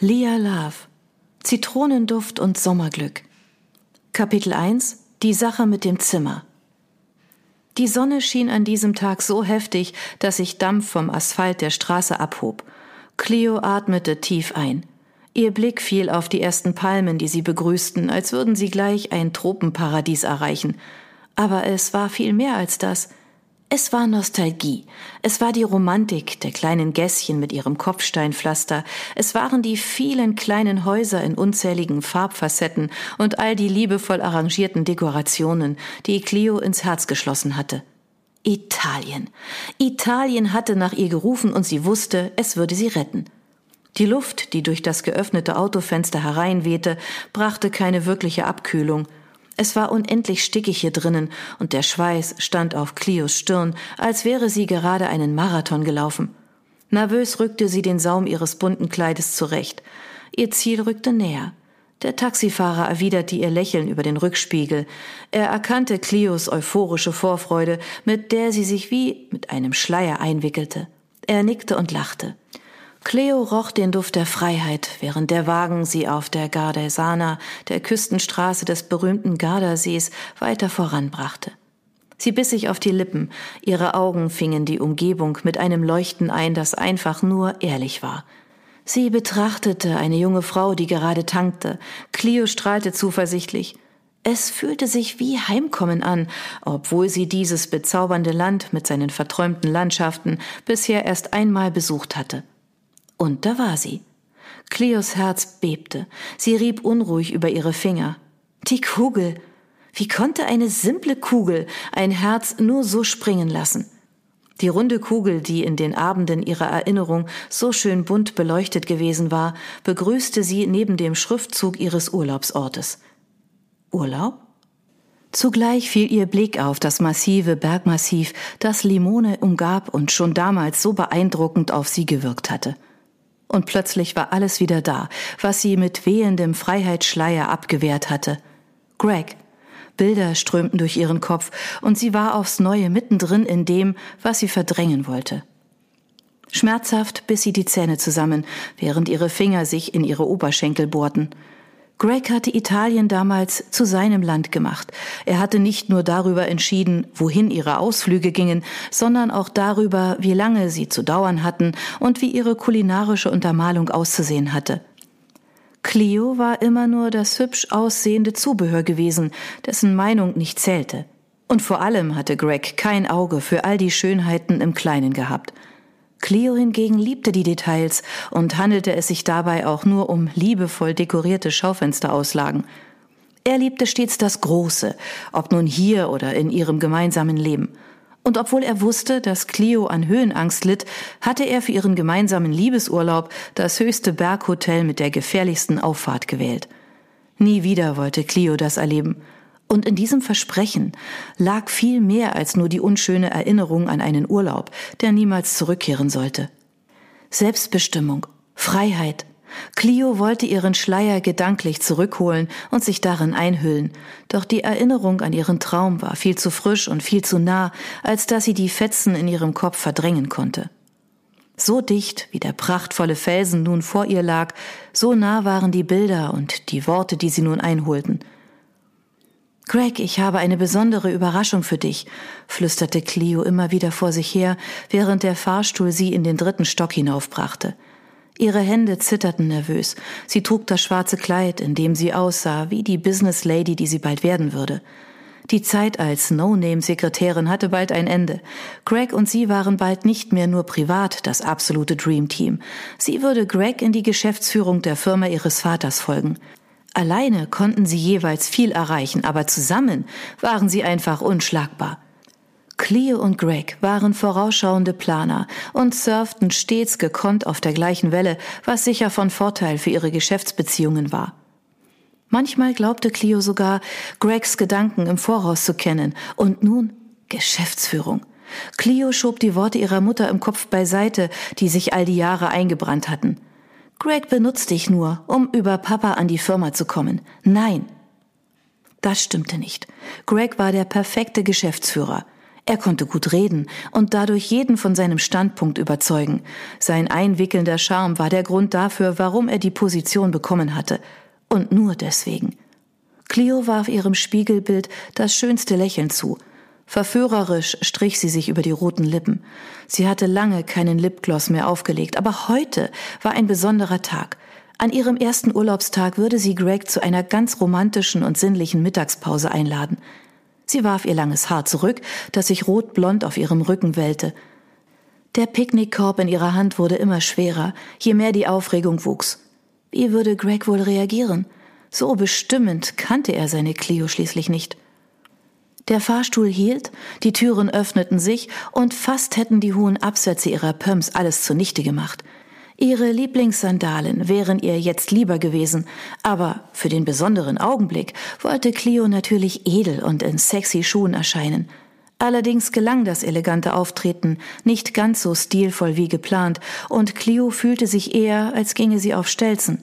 Lia Love. Zitronenduft und Sommerglück. Kapitel 1. Die Sache mit dem Zimmer. Die Sonne schien an diesem Tag so heftig, dass sich Dampf vom Asphalt der Straße abhob. Cleo atmete tief ein. Ihr Blick fiel auf die ersten Palmen, die sie begrüßten, als würden sie gleich ein Tropenparadies erreichen. Aber es war viel mehr als das. Es war Nostalgie. Es war die Romantik der kleinen Gässchen mit ihrem Kopfsteinpflaster. Es waren die vielen kleinen Häuser in unzähligen Farbfacetten und all die liebevoll arrangierten Dekorationen, die Clio ins Herz geschlossen hatte. Italien. Italien hatte nach ihr gerufen und sie wusste, es würde sie retten. Die Luft, die durch das geöffnete Autofenster hereinwehte, brachte keine wirkliche Abkühlung. Es war unendlich stickig hier drinnen und der Schweiß stand auf Clios Stirn, als wäre sie gerade einen Marathon gelaufen. Nervös rückte sie den Saum ihres bunten Kleides zurecht. Ihr Ziel rückte näher. Der Taxifahrer erwiderte ihr Lächeln über den Rückspiegel. Er erkannte Clios euphorische Vorfreude, mit der sie sich wie mit einem Schleier einwickelte. Er nickte und lachte. Cleo roch den Duft der Freiheit, während der Wagen sie auf der Gardesana, der Küstenstraße des berühmten Gardasees, weiter voranbrachte. Sie biss sich auf die Lippen, ihre Augen fingen die Umgebung mit einem Leuchten ein, das einfach nur ehrlich war. Sie betrachtete eine junge Frau, die gerade tankte. Clio strahlte zuversichtlich. Es fühlte sich wie Heimkommen an, obwohl sie dieses bezaubernde Land mit seinen verträumten Landschaften bisher erst einmal besucht hatte. Und da war sie. Cleos Herz bebte. Sie rieb unruhig über ihre Finger. Die Kugel. Wie konnte eine simple Kugel ein Herz nur so springen lassen? Die runde Kugel, die in den Abenden ihrer Erinnerung so schön bunt beleuchtet gewesen war, begrüßte sie neben dem Schriftzug ihres Urlaubsortes. Urlaub? Zugleich fiel ihr Blick auf das massive Bergmassiv, das Limone umgab und schon damals so beeindruckend auf sie gewirkt hatte. Und plötzlich war alles wieder da, was sie mit wehendem Freiheitsschleier abgewehrt hatte. Greg. Bilder strömten durch ihren Kopf, und sie war aufs Neue mittendrin in dem, was sie verdrängen wollte. Schmerzhaft biss sie die Zähne zusammen, während ihre Finger sich in ihre Oberschenkel bohrten. Greg hatte Italien damals zu seinem Land gemacht. Er hatte nicht nur darüber entschieden, wohin ihre Ausflüge gingen, sondern auch darüber, wie lange sie zu dauern hatten und wie ihre kulinarische Untermalung auszusehen hatte. Clio war immer nur das hübsch aussehende Zubehör gewesen, dessen Meinung nicht zählte. Und vor allem hatte Greg kein Auge für all die Schönheiten im Kleinen gehabt. Cleo hingegen liebte die Details und handelte es sich dabei auch nur um liebevoll dekorierte Schaufensterauslagen. Er liebte stets das Große, ob nun hier oder in ihrem gemeinsamen Leben. Und obwohl er wusste, dass Clio an Höhenangst litt, hatte er für ihren gemeinsamen Liebesurlaub das höchste Berghotel mit der gefährlichsten Auffahrt gewählt. Nie wieder wollte Clio das erleben. Und in diesem Versprechen lag viel mehr als nur die unschöne Erinnerung an einen Urlaub, der niemals zurückkehren sollte. Selbstbestimmung, Freiheit. Clio wollte ihren Schleier gedanklich zurückholen und sich darin einhüllen, doch die Erinnerung an ihren Traum war viel zu frisch und viel zu nah, als dass sie die Fetzen in ihrem Kopf verdrängen konnte. So dicht, wie der prachtvolle Felsen nun vor ihr lag, so nah waren die Bilder und die Worte, die sie nun einholten – Greg, ich habe eine besondere Überraschung für dich, flüsterte Clio immer wieder vor sich her, während der Fahrstuhl sie in den dritten Stock hinaufbrachte. Ihre Hände zitterten nervös. Sie trug das schwarze Kleid, in dem sie aussah wie die Business Lady, die sie bald werden würde. Die Zeit als No-Name-Sekretärin hatte bald ein Ende. Greg und sie waren bald nicht mehr nur privat das absolute Dream Team. Sie würde Greg in die Geschäftsführung der Firma ihres Vaters folgen. Alleine konnten sie jeweils viel erreichen, aber zusammen waren sie einfach unschlagbar. Cleo und Greg waren vorausschauende Planer und surften stets gekonnt auf der gleichen Welle, was sicher von Vorteil für ihre Geschäftsbeziehungen war. Manchmal glaubte Cleo sogar, Gregs Gedanken im Voraus zu kennen. Und nun Geschäftsführung. Cleo schob die Worte ihrer Mutter im Kopf beiseite, die sich all die Jahre eingebrannt hatten. Greg benutzt dich nur, um über Papa an die Firma zu kommen. Nein. Das stimmte nicht. Greg war der perfekte Geschäftsführer. Er konnte gut reden und dadurch jeden von seinem Standpunkt überzeugen. Sein einwickelnder Charme war der Grund dafür, warum er die Position bekommen hatte. Und nur deswegen. Clio warf ihrem Spiegelbild das schönste Lächeln zu. Verführerisch strich sie sich über die roten Lippen. Sie hatte lange keinen Lipgloss mehr aufgelegt, aber heute war ein besonderer Tag. An ihrem ersten Urlaubstag würde sie Greg zu einer ganz romantischen und sinnlichen Mittagspause einladen. Sie warf ihr langes Haar zurück, das sich rotblond auf ihrem Rücken wellte. Der Picknickkorb in ihrer Hand wurde immer schwerer, je mehr die Aufregung wuchs. Wie würde Greg wohl reagieren? So bestimmend kannte er seine Clio schließlich nicht. Der Fahrstuhl hielt, die Türen öffneten sich und fast hätten die hohen Absätze ihrer Pumps alles zunichte gemacht. Ihre Lieblingssandalen wären ihr jetzt lieber gewesen, aber für den besonderen Augenblick wollte Clio natürlich edel und in sexy Schuhen erscheinen. Allerdings gelang das elegante Auftreten nicht ganz so stilvoll wie geplant, und Clio fühlte sich eher, als ginge sie auf Stelzen.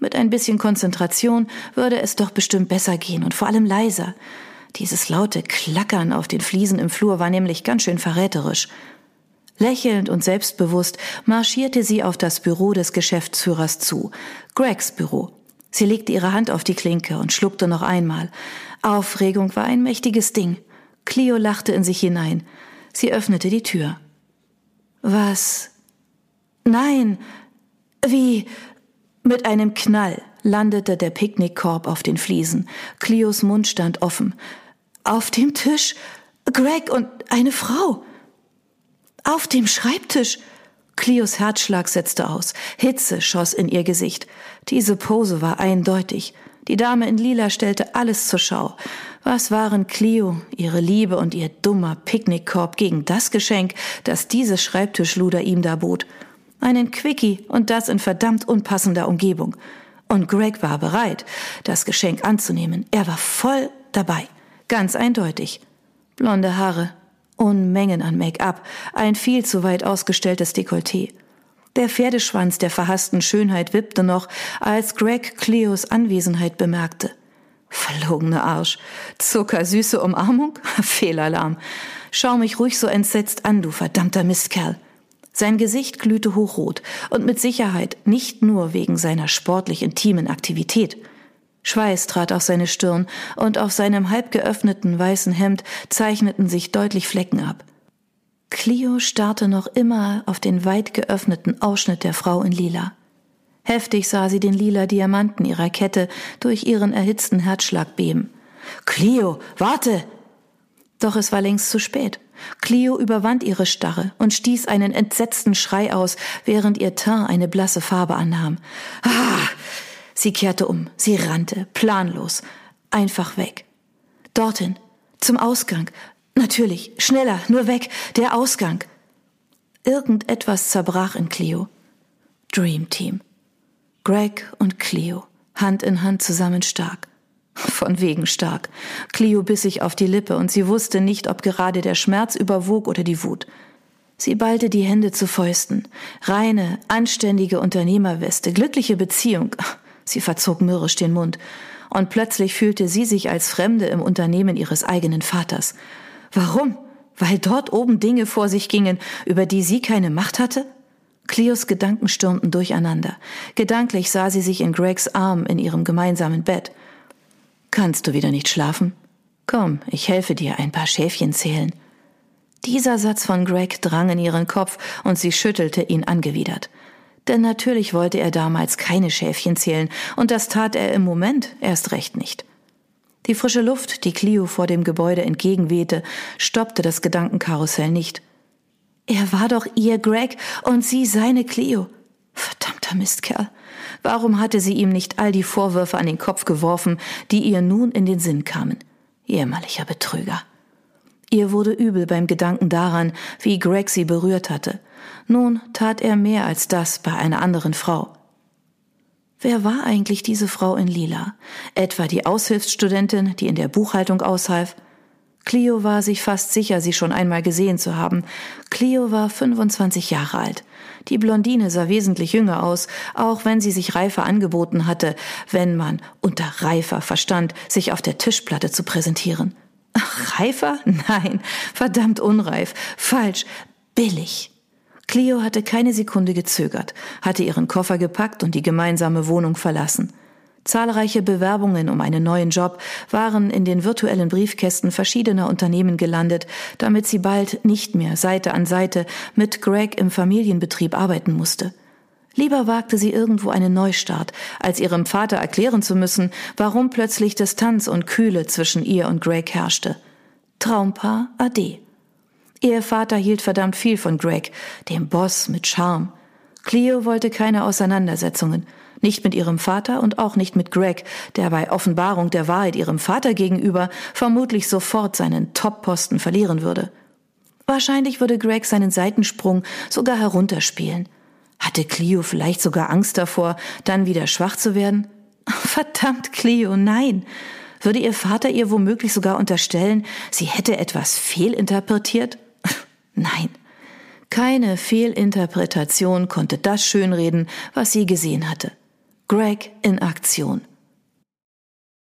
Mit ein bisschen Konzentration würde es doch bestimmt besser gehen und vor allem leiser. Dieses laute Klackern auf den Fliesen im Flur war nämlich ganz schön verräterisch. Lächelnd und selbstbewusst marschierte sie auf das Büro des Geschäftsführers zu, Gregs Büro. Sie legte ihre Hand auf die Klinke und schluckte noch einmal. Aufregung war ein mächtiges Ding. Clio lachte in sich hinein. Sie öffnete die Tür. Was? Nein. Wie? Mit einem Knall landete der Picknickkorb auf den Fliesen. Clios Mund stand offen. Auf dem Tisch Greg und eine Frau. Auf dem Schreibtisch. Clios Herzschlag setzte aus. Hitze schoss in ihr Gesicht. Diese Pose war eindeutig. Die Dame in Lila stellte alles zur Schau. Was waren Clio, ihre Liebe und ihr dummer Picknickkorb gegen das Geschenk, das dieses Schreibtischluder ihm da bot? Einen Quickie und das in verdammt unpassender Umgebung. Und Greg war bereit, das Geschenk anzunehmen. Er war voll dabei. Ganz eindeutig. Blonde Haare, Unmengen an Make-up, ein viel zu weit ausgestelltes Dekolleté. Der Pferdeschwanz der verhassten Schönheit wippte noch, als Greg Cleos Anwesenheit bemerkte. Verlogene Arsch. Zuckersüße Umarmung? Fehlalarm. Schau mich ruhig so entsetzt an, du verdammter Mistkerl. Sein Gesicht glühte hochrot und mit Sicherheit nicht nur wegen seiner sportlich intimen Aktivität. Schweiß trat auf seine Stirn und auf seinem halb geöffneten weißen Hemd zeichneten sich deutlich Flecken ab. Clio starrte noch immer auf den weit geöffneten Ausschnitt der Frau in Lila. Heftig sah sie den lila Diamanten ihrer Kette durch ihren erhitzten Herzschlag beben. Clio, warte! Doch es war längst zu spät. Clio überwand ihre Starre und stieß einen entsetzten Schrei aus, während ihr Teint eine blasse Farbe annahm. Ah! Sie kehrte um, sie rannte, planlos, einfach weg. Dorthin, zum Ausgang. Natürlich, schneller, nur weg, der Ausgang. Irgendetwas zerbrach in Clio. Dream Team. Greg und Clio, Hand in Hand zusammen stark. Von wegen stark. Clio biss sich auf die Lippe und sie wusste nicht, ob gerade der Schmerz überwog oder die Wut. Sie ballte die Hände zu Fäusten. Reine, anständige Unternehmerweste, glückliche Beziehung. Sie verzog mürrisch den Mund. Und plötzlich fühlte sie sich als Fremde im Unternehmen ihres eigenen Vaters. Warum? Weil dort oben Dinge vor sich gingen, über die sie keine Macht hatte? Cleos Gedanken stürmten durcheinander. Gedanklich sah sie sich in Gregs Arm in ihrem gemeinsamen Bett. Kannst du wieder nicht schlafen? Komm, ich helfe dir ein paar Schäfchen zählen. Dieser Satz von Greg drang in ihren Kopf und sie schüttelte ihn angewidert. Denn natürlich wollte er damals keine Schäfchen zählen, und das tat er im Moment erst recht nicht. Die frische Luft, die Clio vor dem Gebäude entgegenwehte, stoppte das Gedankenkarussell nicht. Er war doch ihr Greg und sie seine Cleo. Verdammter Mistkerl. Warum hatte sie ihm nicht all die Vorwürfe an den Kopf geworfen, die ihr nun in den Sinn kamen? Jämmerlicher Betrüger. Ihr wurde übel beim Gedanken daran, wie Greg sie berührt hatte. Nun tat er mehr als das bei einer anderen Frau. Wer war eigentlich diese Frau in Lila? Etwa die Aushilfsstudentin, die in der Buchhaltung aushalf? Clio war sich fast sicher, sie schon einmal gesehen zu haben. Clio war 25 Jahre alt. Die Blondine sah wesentlich jünger aus, auch wenn sie sich reifer angeboten hatte, wenn man unter reifer verstand, sich auf der Tischplatte zu präsentieren. Ach, reifer? Nein, verdammt unreif. Falsch. Billig. Cleo hatte keine Sekunde gezögert, hatte ihren Koffer gepackt und die gemeinsame Wohnung verlassen. Zahlreiche Bewerbungen um einen neuen Job waren in den virtuellen Briefkästen verschiedener Unternehmen gelandet, damit sie bald nicht mehr Seite an Seite mit Greg im Familienbetrieb arbeiten musste. Lieber wagte sie irgendwo einen Neustart, als ihrem Vater erklären zu müssen, warum plötzlich Distanz und Kühle zwischen ihr und Greg herrschte. Traumpaar Ade. Ihr Vater hielt verdammt viel von Greg, dem Boss mit Charme. Cleo wollte keine Auseinandersetzungen, nicht mit ihrem Vater und auch nicht mit Greg, der bei Offenbarung der Wahrheit ihrem Vater gegenüber vermutlich sofort seinen Top-Posten verlieren würde. Wahrscheinlich würde Greg seinen Seitensprung sogar herunterspielen. Hatte Clio vielleicht sogar Angst davor, dann wieder schwach zu werden? Verdammt, Clio, nein. Würde ihr Vater ihr womöglich sogar unterstellen, sie hätte etwas fehlinterpretiert? Nein. Keine Fehlinterpretation konnte das schönreden, was sie gesehen hatte. Greg in Aktion.